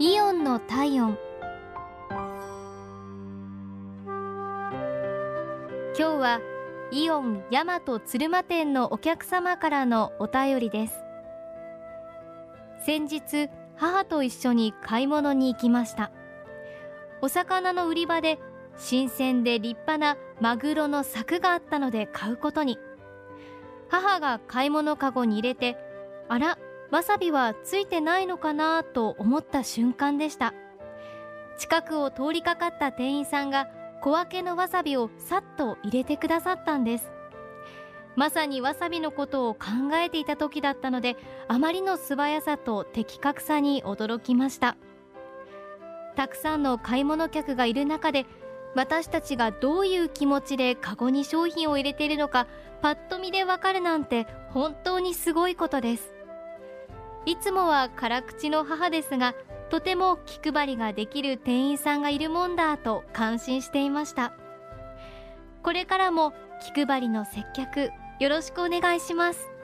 イオンの体温。今日はイオン大和鶴間店のお客様からのお便りです。先日母と一緒に買い物に行きました。お魚の売り場で新鮮で立派なマグロの柵があったので買うことに。母が買い物かごに入れてあらわさびはついてないのかなと思った瞬間でした。近くを通りかかった店員さんが小分けのわさびをさっと入れてくださったんです。まさにわさびのことを考えていた時だったのであまりの素早さと的確さに驚きました。たくさんの買い物客がいる中で私たちがどういう気持ちでカゴに商品を入れているのかパッと見でわかるなんて本当にすごいことです。いつもは辛口の母ですがとても気配りができる店員さんがいるもんだと感心していました。これからも気配りの接客よろしくお願いします。